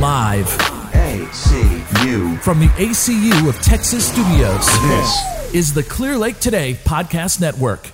Live ACU. from the ACU of Texas Studios This is the Clear Lake Today Podcast Network.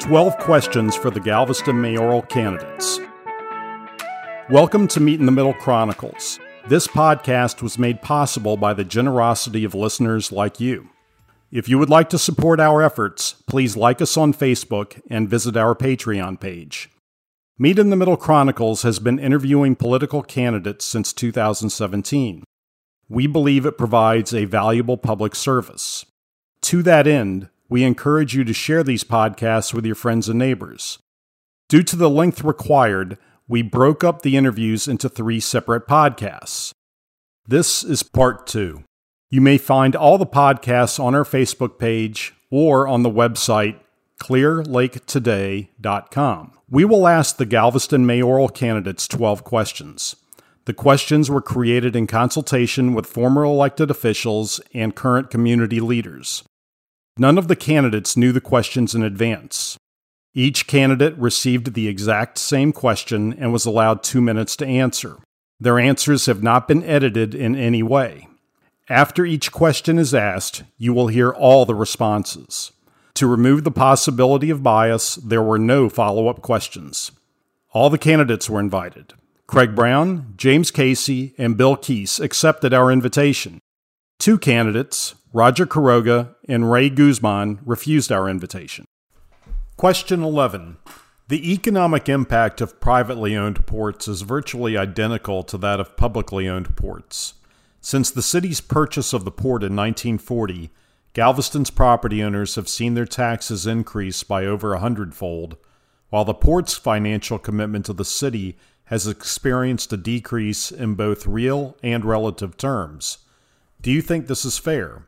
Twelve questions for the Galveston mayoral candidates. Welcome to Meet in the Middle Chronicles. This podcast was made possible by the generosity of listeners like you. If you would like to support our efforts, please like us on Facebook and visit our Patreon page. Meet in the Middle Chronicles has been interviewing political candidates since 2017. We believe it provides a valuable public service. To that end, we encourage you to share these podcasts with your friends and neighbors. Due to the length required, we broke up the interviews into three separate podcasts. This is part two. You may find all the podcasts on our Facebook page or on the website clearlaketoday.com. We will ask the Galveston mayoral candidates 12 questions. The questions were created in consultation with former elected officials and current community leaders. None of the candidates knew the questions in advance. Each candidate received the exact same question and was allowed two minutes to answer. Their answers have not been edited in any way. After each question is asked, you will hear all the responses. To remove the possibility of bias, there were no follow up questions. All the candidates were invited. Craig Brown, James Casey, and Bill Keese accepted our invitation. Two candidates, Roger Quiroga and Ray Guzman, refused our invitation. Question 11. The economic impact of privately owned ports is virtually identical to that of publicly owned ports. Since the city's purchase of the port in 1940, Galveston's property owners have seen their taxes increase by over a hundredfold, while the port's financial commitment to the city has experienced a decrease in both real and relative terms. Do you think this is fair?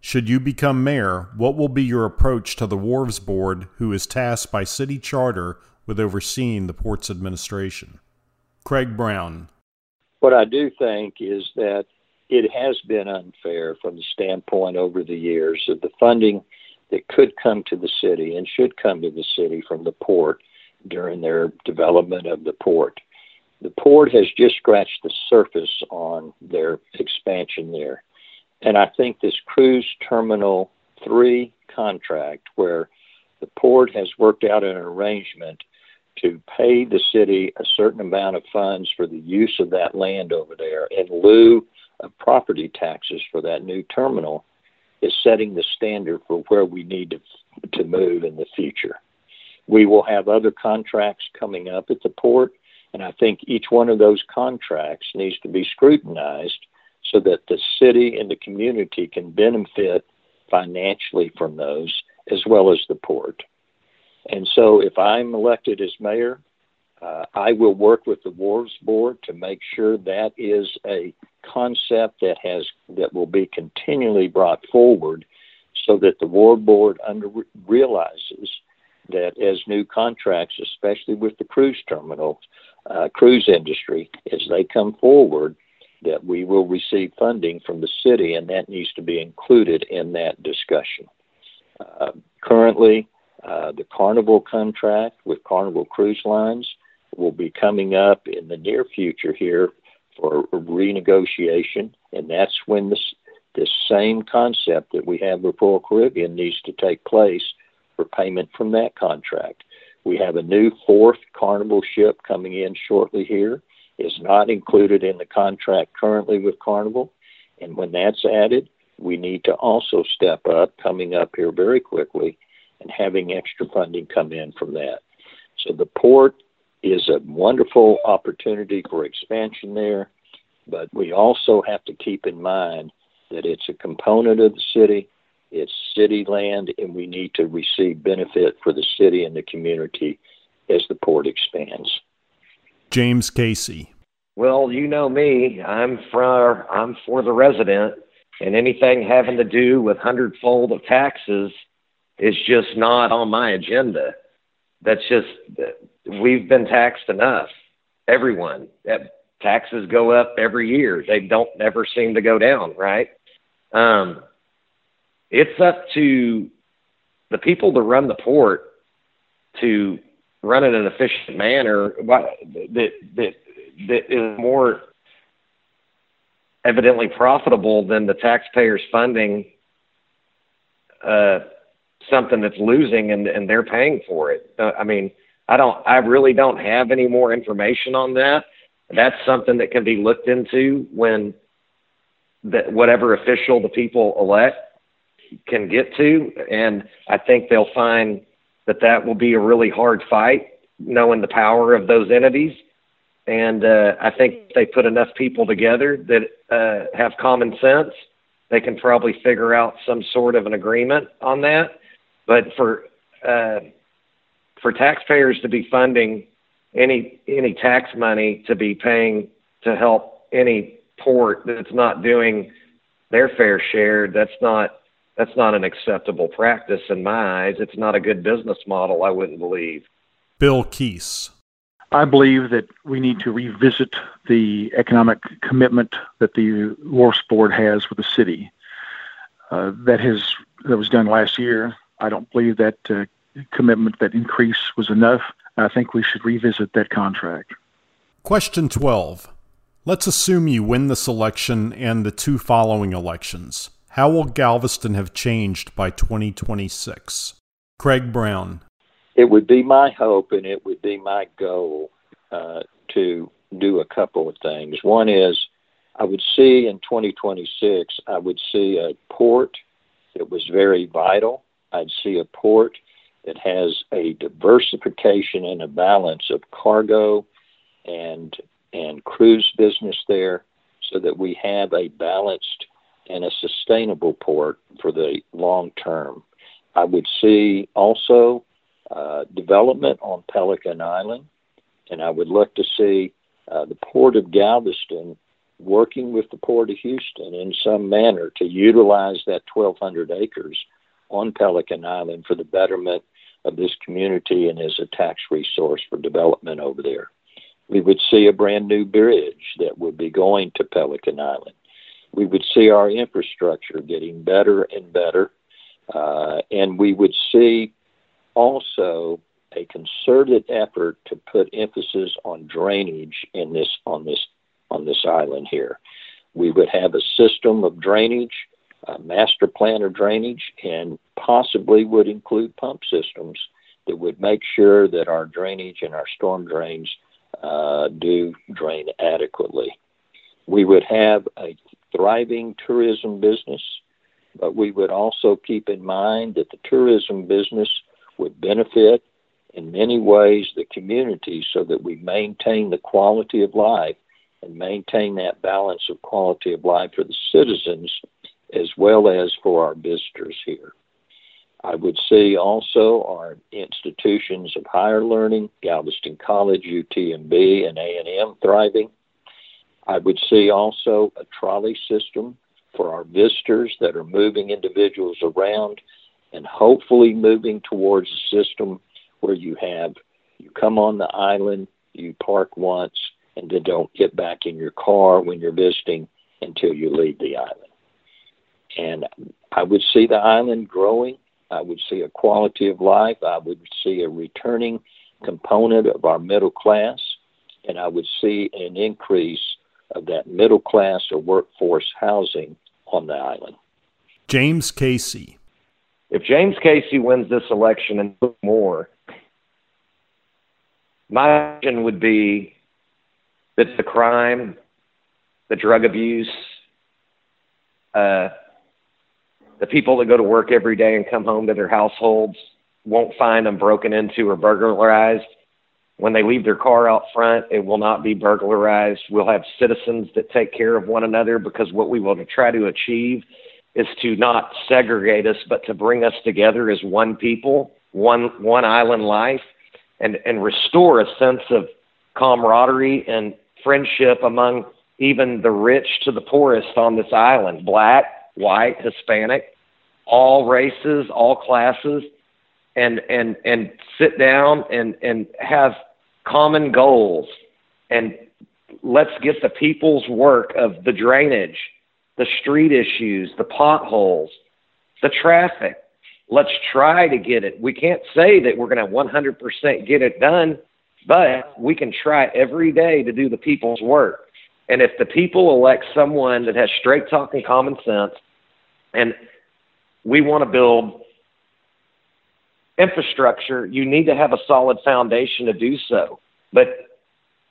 Should you become mayor, what will be your approach to the Wharves Board, who is tasked by city charter with overseeing the port's administration? Craig Brown. What I do think is that it has been unfair from the standpoint over the years of the funding that could come to the city and should come to the city from the port during their development of the port. The port has just scratched the surface on their expansion there. And I think this cruise terminal three contract, where the port has worked out an arrangement to pay the city a certain amount of funds for the use of that land over there in lieu of property taxes for that new terminal, is setting the standard for where we need to, to move in the future. We will have other contracts coming up at the port, and I think each one of those contracts needs to be scrutinized so that the city and the community can benefit financially from those as well as the port. And so if I'm elected as mayor, uh, I will work with the Wharves Board to make sure that is a concept that has that will be continually brought forward so that the Wharves Board under, realizes that as new contracts, especially with the cruise terminal, uh, cruise industry, as they come forward, that we will receive funding from the city, and that needs to be included in that discussion. Uh, currently, uh, the Carnival contract with Carnival Cruise Lines will be coming up in the near future here for renegotiation, and that's when this this same concept that we have with Royal Caribbean needs to take place for payment from that contract. We have a new fourth Carnival ship coming in shortly here is not included in the contract currently with Carnival. And when that's added, we need to also step up, coming up here very quickly, and having extra funding come in from that. So the port is a wonderful opportunity for expansion there, but we also have to keep in mind that it's a component of the city, it's city land, and we need to receive benefit for the city and the community as the port expands. James Casey. Well, you know me. I'm for I'm for the resident, and anything having to do with hundredfold of taxes is just not on my agenda. That's just we've been taxed enough. Everyone. Taxes go up every year. They don't ever seem to go down, right? Um, it's up to the people to run the port to run it in an efficient manner that that that is more evidently profitable than the taxpayers funding uh, something that's losing and, and they're paying for it. Uh, I mean, I don't, I really don't have any more information on that. That's something that can be looked into when that whatever official the people elect can get to. And I think they'll find that that will be a really hard fight, knowing the power of those entities. And uh, I think they put enough people together that uh, have common sense, they can probably figure out some sort of an agreement on that. But for uh, for taxpayers to be funding any any tax money to be paying to help any port that's not doing their fair share, that's not that's not an acceptable practice in my eyes. It's not a good business model, I wouldn't believe. Bill Keese. I believe that we need to revisit the economic commitment that the Wharfs Board has with the city. Uh, that has that was done last year. I don't believe that uh, commitment, that increase was enough. I think we should revisit that contract. Question 12. Let's assume you win this election and the two following elections. How will Galveston have changed by 2026? Craig Brown. It would be my hope and it would be my goal uh, to do a couple of things. One is I would see in 2026, I would see a port that was very vital. I'd see a port that has a diversification and a balance of cargo and and cruise business there so that we have a balanced and a sustainable port for the long term. I would see also uh, development on Pelican Island, and I would look to see uh, the Port of Galveston working with the Port of Houston in some manner to utilize that 1,200 acres on Pelican Island for the betterment of this community and as a tax resource for development over there. We would see a brand new bridge that would be going to Pelican Island we would see our infrastructure getting better and better, uh, and we would see also a concerted effort to put emphasis on drainage in this on this on this island here. We would have a system of drainage, a master plan of drainage, and possibly would include pump systems that would make sure that our drainage and our storm drains uh, do drain adequately. We would have a thriving tourism business, but we would also keep in mind that the tourism business would benefit in many ways the community so that we maintain the quality of life and maintain that balance of quality of life for the citizens as well as for our visitors here. I would see also our institutions of higher learning, Galveston College, UTMB, and A&M thriving. I would see also a trolley system for our visitors that are moving individuals around and hopefully moving towards a system where you have you come on the island, you park once, and then don't get back in your car when you're visiting until you leave the island. And I would see the island growing. I would see a quality of life. I would see a returning component of our middle class. And I would see an increase of that middle class or workforce housing on the island. James Casey. If James Casey wins this election and more, my vision would be that the crime, the drug abuse, uh, the people that go to work every day and come home to their households won't find them broken into or burglarized when they leave their car out front, it will not be burglarized. We'll have citizens that take care of one another because what we will try to achieve is to not segregate us, but to bring us together as one people, one one island life, and and restore a sense of camaraderie and friendship among even the rich to the poorest on this island, black, white, Hispanic, all races, all classes and and and sit down and and have common goals and let's get the people's work of the drainage, the street issues, the potholes, the traffic, Let's try to get it. We can't say that we're going to 100% get it done, but we can try every day to do the people's work. And if the people elect someone that has straight talk and common sense, and we want to build infrastructure, you need to have a solid foundation to do so. But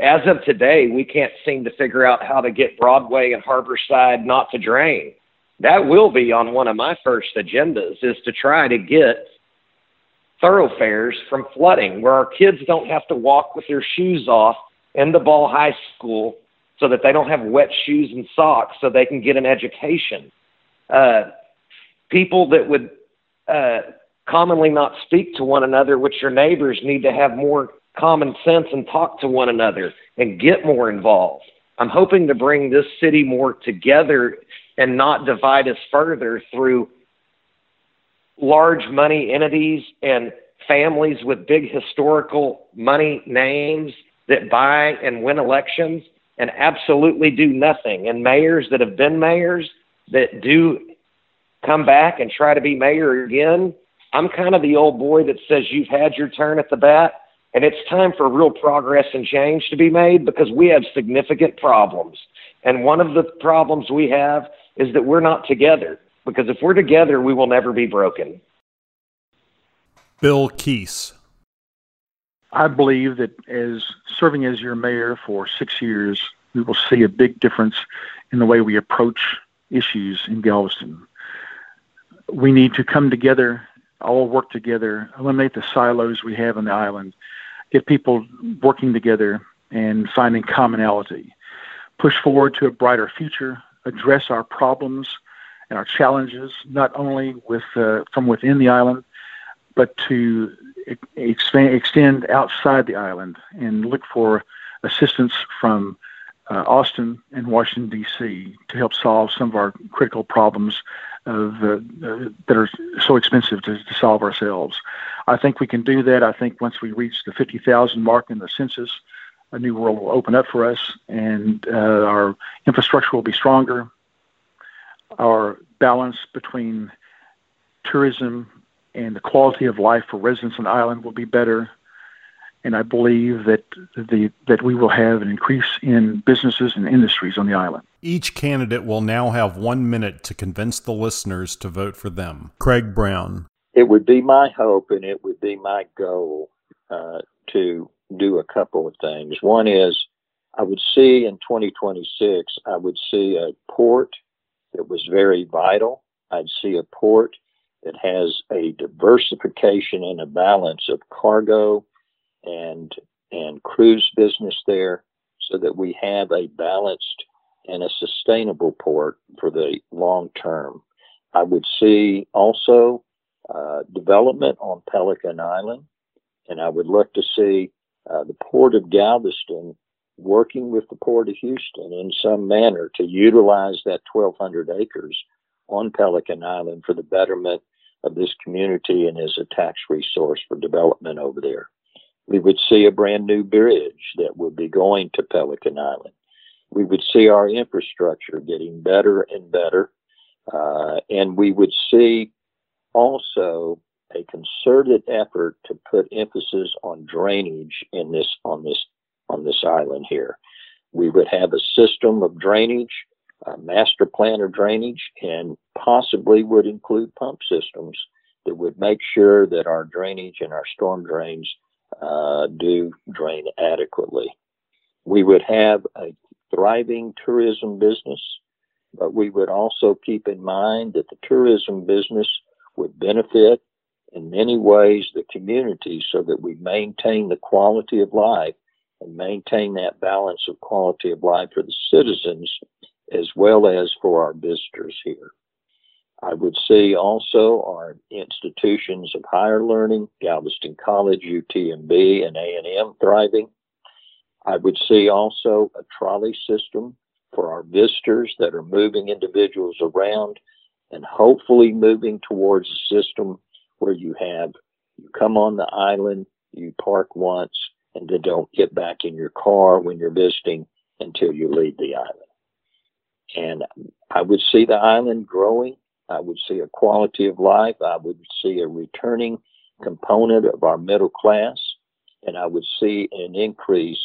as of today, we can't seem to figure out how to get Broadway and Harborside not to drain. That will be on one of my first agendas is to try to get thoroughfares from flooding where our kids don't have to walk with their shoes off in the Ball High School so that they don't have wet shoes and socks so they can get an education. Uh, people that would uh, commonly not speak to one another, which your neighbors need to have more common sense and talk to one another and get more involved. I'm hoping to bring this city more together and not divide us further through large money entities and families with big historical money names that buy and win elections and absolutely do nothing. And mayors that have been mayors that do come back and try to be mayor again. I'm kind of the old boy that says you've had your turn at the bat and it's time for real progress and change to be made because we have significant problems. And one of the problems we have is that we're not together because if we're together, we will never be broken. Bill Keese. I believe that as serving as your mayor for six years, we will see a big difference in the way we approach issues in Galveston. We need to come together, all work together, eliminate the silos we have on the island, get people working together and finding commonality, push forward to a brighter future, address our problems and our challenges, not only with uh, from within the island, but to expand, extend outside the island and look for assistance from uh, Austin and Washington D.C. to help solve some of our critical problems of, uh, uh, that are so expensive to, to, solve ourselves. I think we can do that. I think once we reach the 50,000 mark in the census, a new world will open up for us, and uh, our infrastructure will be stronger. Our balance between tourism and the quality of life for residents on the island will be better and I believe that the that we will have an increase in businesses and industries on the island. Each candidate will now have one minute to convince the listeners to vote for them. Craig Brown. It would be my hope and it would be my goal uh, to do a couple of things. One is I would see in 2026, I would see a port that was very vital. I'd see a port that has a diversification and a balance of cargo and and cruise business there so that we have a balanced and a sustainable port for the long term. I would see also uh, development on Pelican Island, and I would look to see uh, the Port of Galveston working with the Port of Houston in some manner to utilize that 1,200 acres on Pelican Island for the betterment of this community and as a tax resource for development over there we would see a brand new bridge that would be going to Pelican Island. We would see our infrastructure getting better and better. Uh, and we would see also a concerted effort to put emphasis on drainage in this on this on this island here. We would have a system of drainage, a master plan of drainage, and possibly would include pump systems that would make sure that our drainage and our storm drains uh, do drain adequately. We would have a thriving tourism business, but we would also keep in mind that the tourism business would benefit in many ways the community so that we maintain the quality of life and maintain that balance of quality of life for the citizens as well as for our visitors here. I would see also our institutions of higher learning, Galveston College, UTMB, and A&M thriving. I would see also a trolley system for our visitors that are moving individuals around and hopefully moving towards a system where you have you come on the island, you park once, and then don't get back in your car when you're visiting until you leave the island. And I would see the island growing I would see a quality of life. I would see a returning component of our middle class, and I would see an increase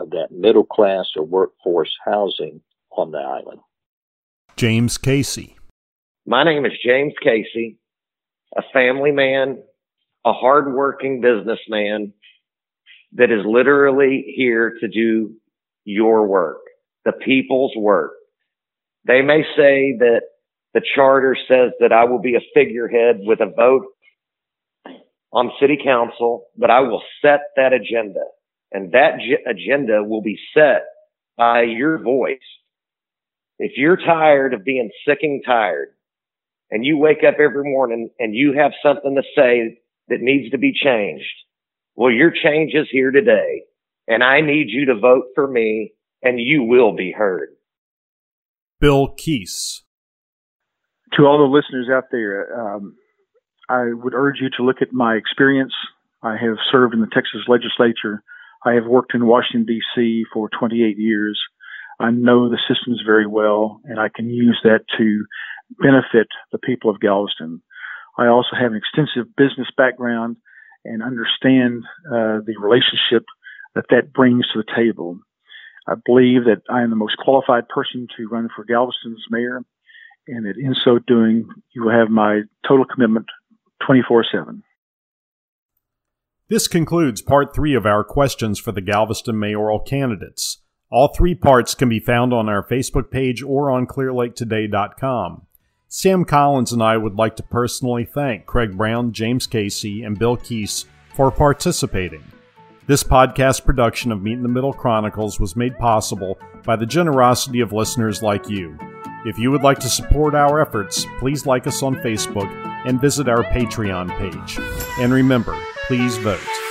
of that middle class or workforce housing on the island. James Casey. My name is James Casey, a family man, a hardworking businessman that is literally here to do your work, the people's work. They may say that the charter says that I will be a figurehead with a vote on city council, but I will set that agenda and that g- agenda will be set by your voice. If you're tired of being sick and tired and you wake up every morning and you have something to say that needs to be changed, well, your change is here today and I need you to vote for me and you will be heard. Bill Keese. To all the listeners out there, um, I would urge you to look at my experience. I have served in the Texas legislature. I have worked in Washington, D.C. for 28 years. I know the systems very well, and I can use that to benefit the people of Galveston. I also have an extensive business background and understand uh, the relationship that that brings to the table. I believe that I am the most qualified person to run for Galveston's mayor, and that in so doing, you will have my total commitment 24 7. This concludes part three of our questions for the Galveston mayoral candidates. All three parts can be found on our Facebook page or on clearlaketoday.com. Sam Collins and I would like to personally thank Craig Brown, James Casey, and Bill Keese for participating. This podcast production of Meet in the Middle Chronicles was made possible by the generosity of listeners like you. If you would like to support our efforts, please like us on Facebook and visit our Patreon page. And remember, please vote.